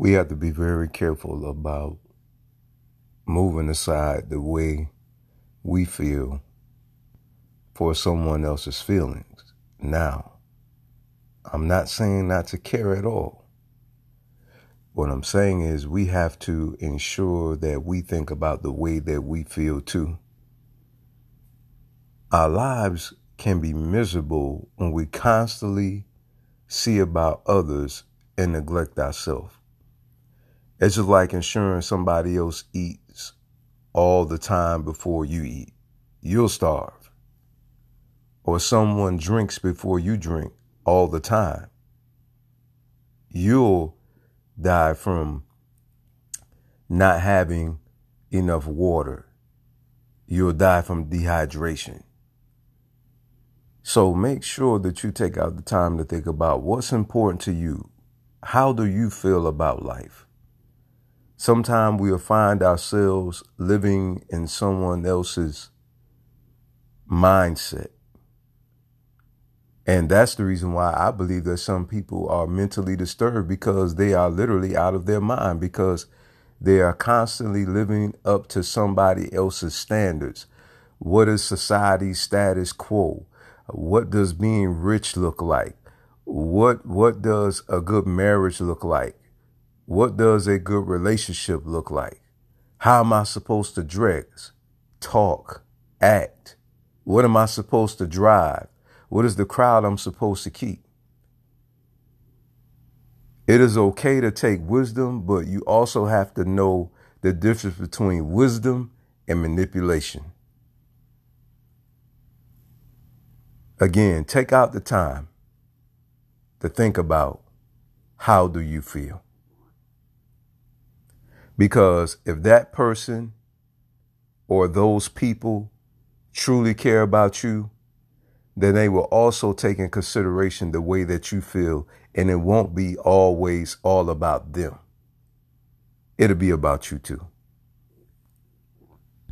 we have to be very careful about moving aside the way we feel for someone else's feelings. Now, I'm not saying not to care at all. What I'm saying is we have to ensure that we think about the way that we feel too. Our lives can be miserable when we constantly see about others and neglect ourselves. It's just like ensuring somebody else eats all the time before you eat. You'll starve. Or someone drinks before you drink all the time. You'll die from not having enough water. You'll die from dehydration. So make sure that you take out the time to think about what's important to you. How do you feel about life? Sometimes we'll find ourselves living in someone else's mindset. And that's the reason why I believe that some people are mentally disturbed because they are literally out of their mind because they are constantly living up to somebody else's standards. What is society's status quo? What does being rich look like? What what does a good marriage look like? What does a good relationship look like? How am I supposed to dress, talk, act? What am I supposed to drive? What is the crowd I'm supposed to keep? It is okay to take wisdom, but you also have to know the difference between wisdom and manipulation. Again, take out the time to think about how do you feel? Because if that person or those people truly care about you, then they will also take in consideration the way that you feel, and it won't be always all about them. It'll be about you too.